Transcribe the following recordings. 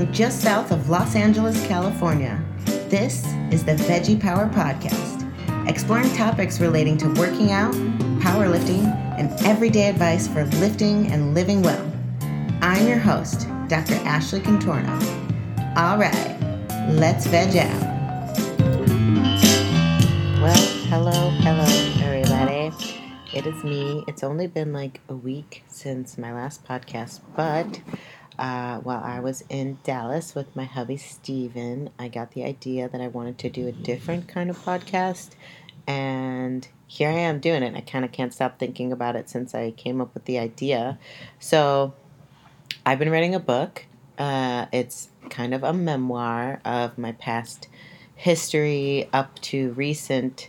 from just south of Los Angeles, California. This is the Veggie Power Podcast, exploring topics relating to working out, powerlifting, and everyday advice for lifting and living well. I'm your host, Dr. Ashley Contorno. All right, let's veg out. Well, hello, hello, everybody. It is me. It's only been like a week since my last podcast, but uh, while I was in Dallas with my hubby Steven, I got the idea that I wanted to do a different kind of podcast. And here I am doing it. I kind of can't stop thinking about it since I came up with the idea. So I've been writing a book. Uh, it's kind of a memoir of my past history up to recent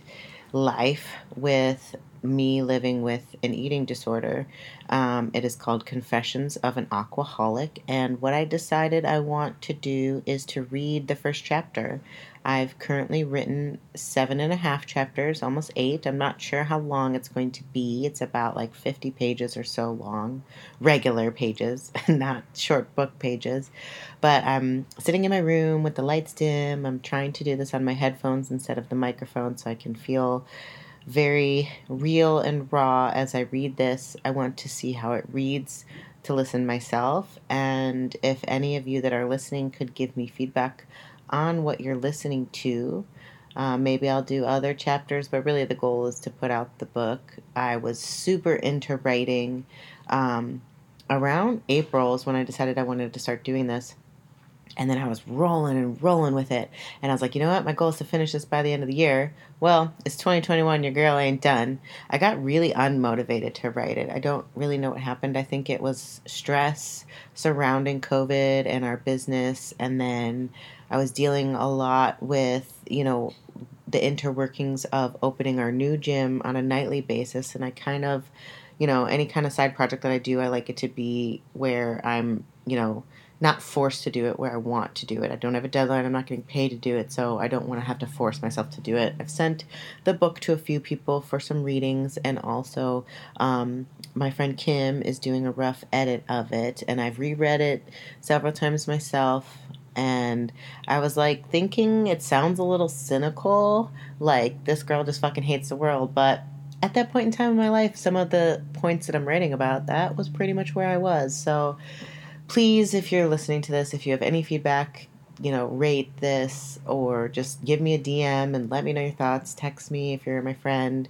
life with me living with an eating disorder. Um, it is called Confessions of an Aquaholic. And what I decided I want to do is to read the first chapter. I've currently written seven and a half chapters, almost eight. I'm not sure how long it's going to be. It's about like 50 pages or so long, regular pages, not short book pages. But I'm sitting in my room with the lights dim. I'm trying to do this on my headphones instead of the microphone so I can feel very real and raw as I read this. I want to see how it reads to listen myself. And if any of you that are listening could give me feedback on what you're listening to, uh, maybe I'll do other chapters, but really the goal is to put out the book. I was super into writing. Um, around April is when I decided I wanted to start doing this. And then I was rolling and rolling with it. And I was like, you know what? My goal is to finish this by the end of the year. Well, it's 2021. Your girl ain't done. I got really unmotivated to write it. I don't really know what happened. I think it was stress surrounding COVID and our business. And then I was dealing a lot with, you know, the interworkings of opening our new gym on a nightly basis. And I kind of, you know, any kind of side project that I do, I like it to be where I'm, you know, not forced to do it where I want to do it. I don't have a deadline. I'm not getting paid to do it, so I don't want to have to force myself to do it. I've sent the book to a few people for some readings, and also um, my friend Kim is doing a rough edit of it, and I've reread it several times myself. And I was like thinking it sounds a little cynical, like this girl just fucking hates the world, but at that point in time in my life, some of the points that I'm writing about, that was pretty much where I was. So please, if you're listening to this, if you have any feedback, you know, rate this or just give me a DM and let me know your thoughts. Text me if you're my friend.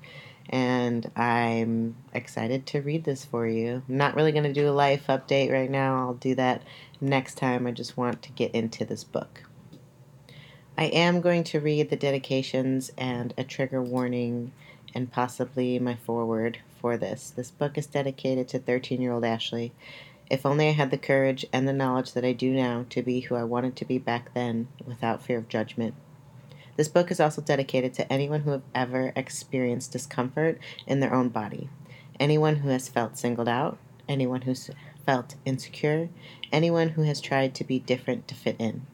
And I'm excited to read this for you. I'm not really going to do a life update right now. I'll do that next time. I just want to get into this book. I am going to read the dedications and a trigger warning and possibly my foreword for this. This book is dedicated to 13 year old Ashley if only I had the courage and the knowledge that I do now to be who I wanted to be back then without fear of judgment. This book is also dedicated to anyone who have ever experienced discomfort in their own body, anyone who has felt singled out, anyone who's felt insecure, anyone who has tried to be different to fit in,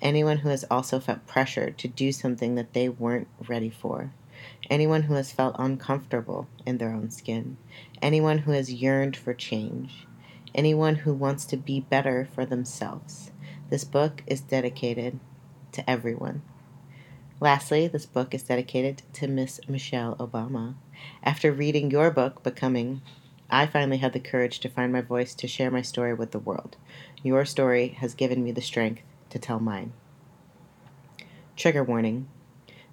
anyone who has also felt pressure to do something that they weren't ready for, anyone who has felt uncomfortable in their own skin, anyone who has yearned for change, anyone who wants to be better for themselves. This book is dedicated to everyone. Lastly, this book is dedicated to Miss Michelle Obama. After reading your book, Becoming, I finally had the courage to find my voice to share my story with the world. Your story has given me the strength to tell mine. Trigger warning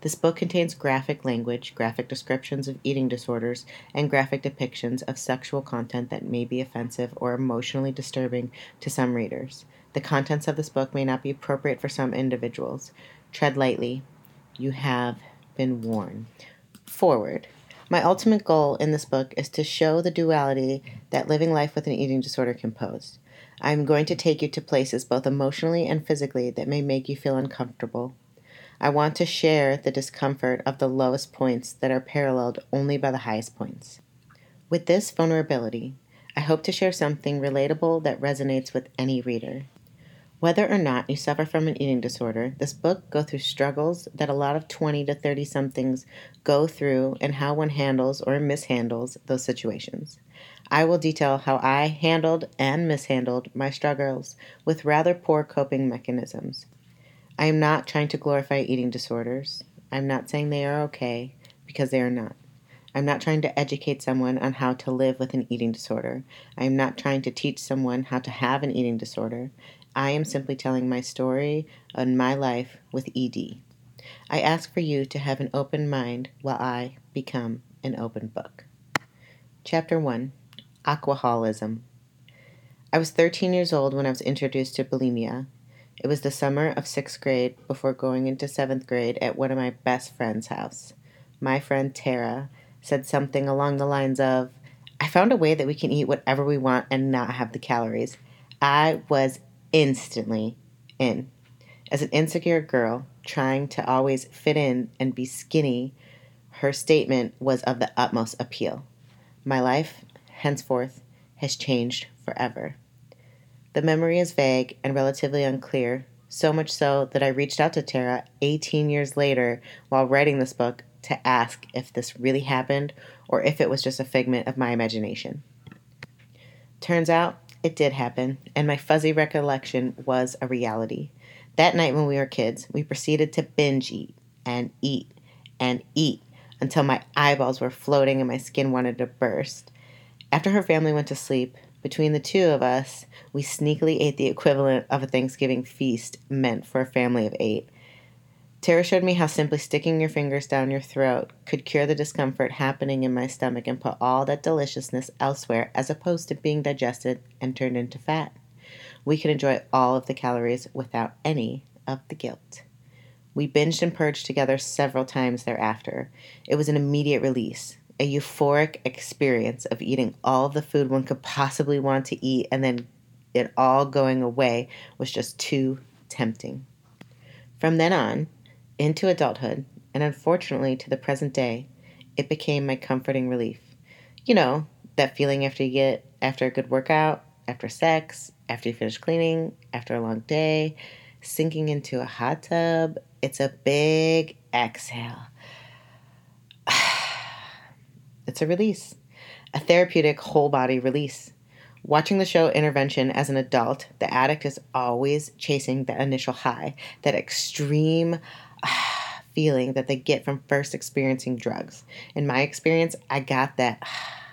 this book contains graphic language, graphic descriptions of eating disorders, and graphic depictions of sexual content that may be offensive or emotionally disturbing to some readers. The contents of this book may not be appropriate for some individuals. Tread lightly. You have been warned. Foreword. My ultimate goal in this book is to show the duality that living life with an eating disorder can pose. I am going to take you to places both emotionally and physically that may make you feel uncomfortable. I want to share the discomfort of the lowest points that are paralleled only by the highest points. With this vulnerability, I hope to share something relatable that resonates with any reader. Whether or not you suffer from an eating disorder, this book goes through struggles that a lot of 20 to 30 somethings go through and how one handles or mishandles those situations. I will detail how I handled and mishandled my struggles with rather poor coping mechanisms. I am not trying to glorify eating disorders. I'm not saying they are okay because they are not. I'm not trying to educate someone on how to live with an eating disorder. I am not trying to teach someone how to have an eating disorder. I am simply telling my story on my life with ED. I ask for you to have an open mind while I become an open book. Chapter 1 Aquaholism. I was 13 years old when I was introduced to bulimia. It was the summer of sixth grade before going into seventh grade at one of my best friend's house. My friend Tara said something along the lines of, I found a way that we can eat whatever we want and not have the calories. I was instantly in. As an insecure girl trying to always fit in and be skinny, her statement was of the utmost appeal. My life, henceforth, has changed forever. The memory is vague and relatively unclear, so much so that I reached out to Tara 18 years later while writing this book to ask if this really happened or if it was just a figment of my imagination. Turns out it did happen, and my fuzzy recollection was a reality. That night when we were kids, we proceeded to binge eat and eat and eat until my eyeballs were floating and my skin wanted to burst. After her family went to sleep, between the two of us, we sneakily ate the equivalent of a Thanksgiving feast meant for a family of eight. Tara showed me how simply sticking your fingers down your throat could cure the discomfort happening in my stomach and put all that deliciousness elsewhere as opposed to being digested and turned into fat. We could enjoy all of the calories without any of the guilt. We binged and purged together several times thereafter. It was an immediate release, a euphoric experience of eating all the food one could possibly want to eat and then it all going away was just too tempting. From then on, into adulthood, and unfortunately to the present day, it became my comforting relief. You know, that feeling after you get after a good workout, after sex, after you finish cleaning, after a long day, sinking into a hot tub. It's a big exhale. It's a release, a therapeutic whole body release. Watching the show Intervention as an adult, the addict is always chasing that initial high, that extreme feeling that they get from first experiencing drugs. In my experience, I got that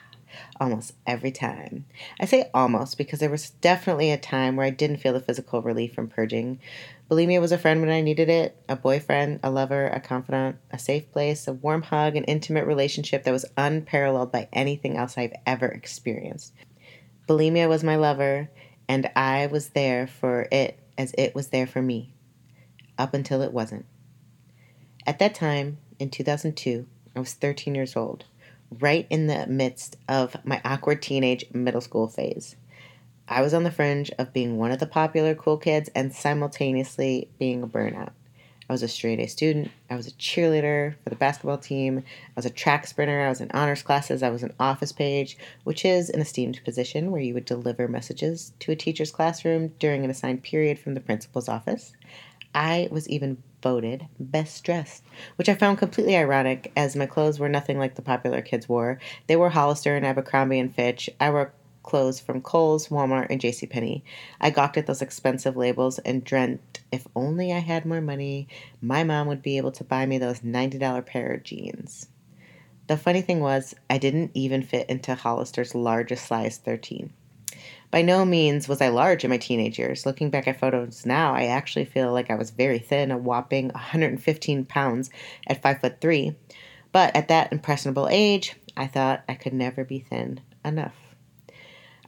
almost every time. I say almost because there was definitely a time where I didn't feel the physical relief from purging. Bulimia was a friend when I needed it, a boyfriend, a lover, a confidant, a safe place, a warm hug, an intimate relationship that was unparalleled by anything else I've ever experienced. Bulimia was my lover, and I was there for it as it was there for me, up until it wasn't. At that time, in 2002, I was 13 years old, right in the midst of my awkward teenage middle school phase. I was on the fringe of being one of the popular cool kids and simultaneously being a burnout. I was a straight A student. I was a cheerleader for the basketball team. I was a track sprinter. I was in honors classes. I was an office page, which is an esteemed position where you would deliver messages to a teacher's classroom during an assigned period from the principal's office. I was even voted best dressed, which I found completely ironic as my clothes were nothing like the popular kids wore. They wore Hollister and Abercrombie and Fitch. I wore clothes from Kohl's, Walmart, and JCPenney. I gawked at those expensive labels and dreamt if only I had more money, my mom would be able to buy me those $90 pair of jeans. The funny thing was, I didn't even fit into Hollister's largest size 13. By no means was I large in my teenage years. Looking back at photos now, I actually feel like I was very thin, a whopping 115 pounds at 5 foot 3. But at that impressionable age, I thought I could never be thin enough.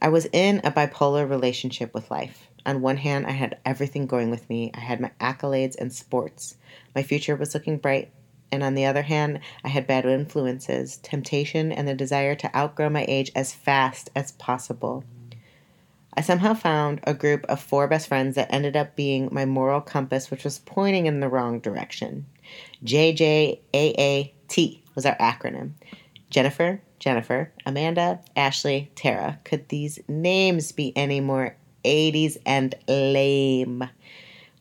I was in a bipolar relationship with life. On one hand, I had everything going with me. I had my accolades and sports. My future was looking bright. And on the other hand, I had bad influences, temptation, and the desire to outgrow my age as fast as possible. I somehow found a group of four best friends that ended up being my moral compass, which was pointing in the wrong direction. JJAAT was our acronym. Jennifer, Jennifer, Amanda, Ashley, Tara. Could these names be any more 80s and lame.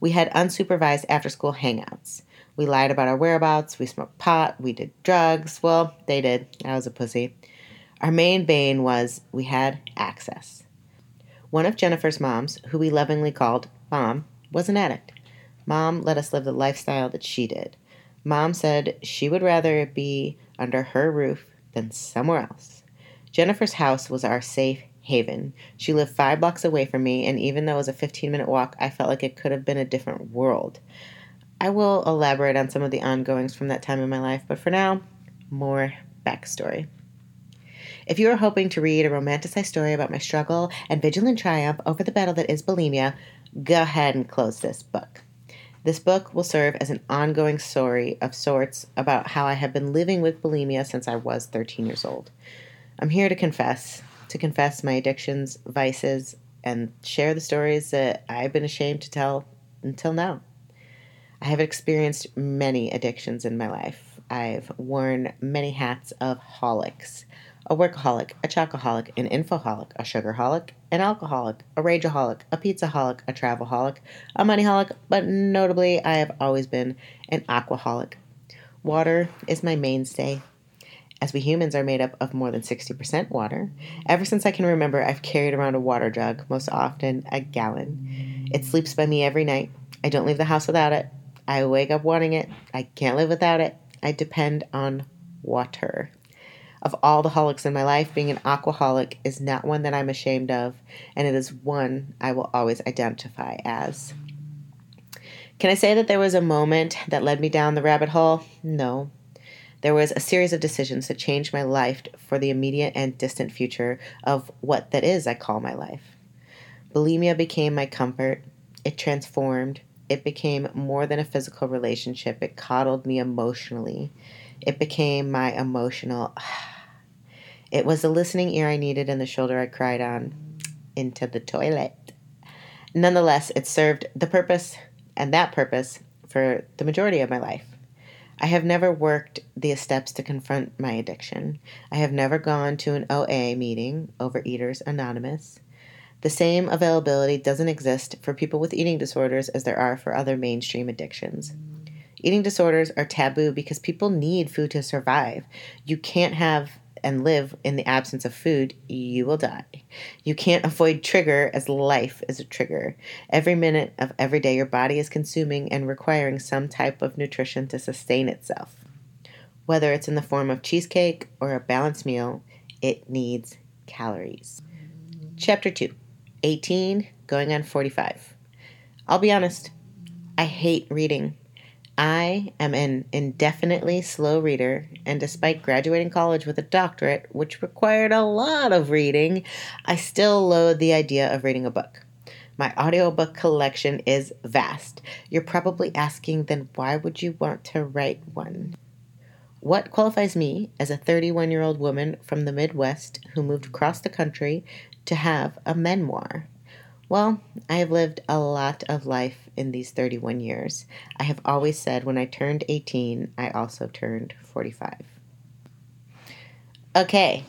We had unsupervised after school hangouts. We lied about our whereabouts, we smoked pot, we did drugs. Well, they did. I was a pussy. Our main bane was we had access. One of Jennifer's moms, who we lovingly called Mom, was an addict. Mom let us live the lifestyle that she did. Mom said she would rather be under her roof than somewhere else. Jennifer's house was our safe haven. She lived five blocks away from me, and even though it was a 15 minute walk, I felt like it could have been a different world. I will elaborate on some of the ongoings from that time in my life, but for now, more backstory. If you are hoping to read a romanticized story about my struggle and vigilant triumph over the battle that is bulimia, go ahead and close this book. This book will serve as an ongoing story of sorts about how I have been living with bulimia since I was 13 years old. I'm here to confess, to confess my addictions, vices, and share the stories that I've been ashamed to tell until now. I have experienced many addictions in my life. I've worn many hats of holics a workaholic, a chocoholic, an infoholic, a sugarholic, an alcoholic, a rageaholic, a pizzaholic, a travelholic, a moneyholic, but notably, I have always been an aquaholic. Water is my mainstay. As we humans are made up of more than 60% water, ever since I can remember, I've carried around a water jug, most often a gallon. It sleeps by me every night. I don't leave the house without it. I wake up wanting it. I can't live without it. I depend on water. Of all the holics in my life, being an aquaholic is not one that I'm ashamed of, and it is one I will always identify as. Can I say that there was a moment that led me down the rabbit hole? No. There was a series of decisions that changed my life for the immediate and distant future of what that is I call my life. Bulimia became my comfort. It transformed. It became more than a physical relationship. It coddled me emotionally. It became my emotional It was the listening ear I needed and the shoulder I cried on into the toilet. Nonetheless, it served the purpose and that purpose for the majority of my life. I have never worked the steps to confront my addiction. I have never gone to an OA meeting, Overeaters Anonymous. The same availability doesn't exist for people with eating disorders as there are for other mainstream addictions. Eating disorders are taboo because people need food to survive. You can't have and live in the absence of food, you will die. You can't avoid trigger as life is a trigger. Every minute of every day, your body is consuming and requiring some type of nutrition to sustain itself. Whether it's in the form of cheesecake or a balanced meal, it needs calories. Chapter 2 18, going on 45. I'll be honest, I hate reading. I am an indefinitely slow reader, and despite graduating college with a doctorate, which required a lot of reading, I still loathe the idea of reading a book. My audiobook collection is vast. You're probably asking, then why would you want to write one? What qualifies me as a 31 year old woman from the Midwest who moved across the country to have a memoir? Well, I have lived a lot of life in these 31 years. I have always said when I turned 18, I also turned 45. Okay,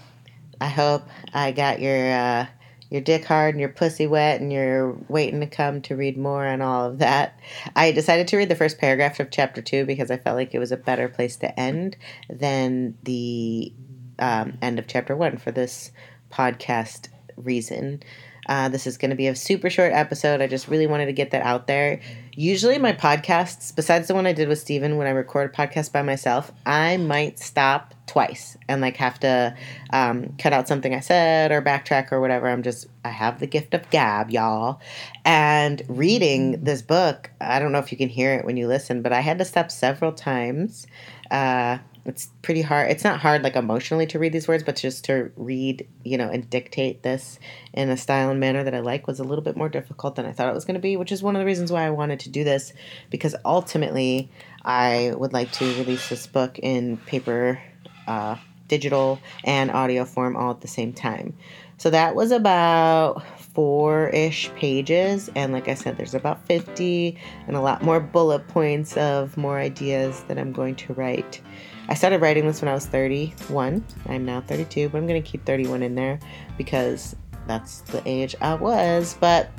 I hope I got your uh, your dick hard and your pussy wet and you're waiting to come to read more on all of that. I decided to read the first paragraph of chapter two because I felt like it was a better place to end than the um, end of chapter one for this podcast reason. Uh, this is going to be a super short episode. I just really wanted to get that out there. Usually, my podcasts, besides the one I did with Steven when I record a podcast by myself, I might stop twice and like have to um, cut out something I said or backtrack or whatever. I'm just, I have the gift of gab, y'all. And reading this book, I don't know if you can hear it when you listen, but I had to stop several times. Uh, it's pretty hard. It's not hard like emotionally to read these words, but just to read, you know, and dictate this in a style and manner that I like was a little bit more difficult than I thought it was going to be, which is one of the reasons why I wanted to do this because ultimately I would like to release this book in paper, uh, digital, and audio form all at the same time. So that was about four ish pages. And like I said, there's about 50 and a lot more bullet points of more ideas that I'm going to write. I started writing this when I was 31. I'm now 32, but I'm going to keep 31 in there because that's the age I was. But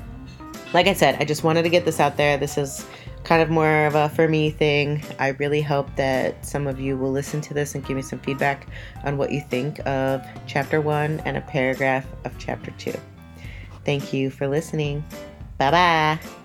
like I said, I just wanted to get this out there. This is kind of more of a for me thing. I really hope that some of you will listen to this and give me some feedback on what you think of chapter one and a paragraph of chapter two. Thank you for listening. Bye bye.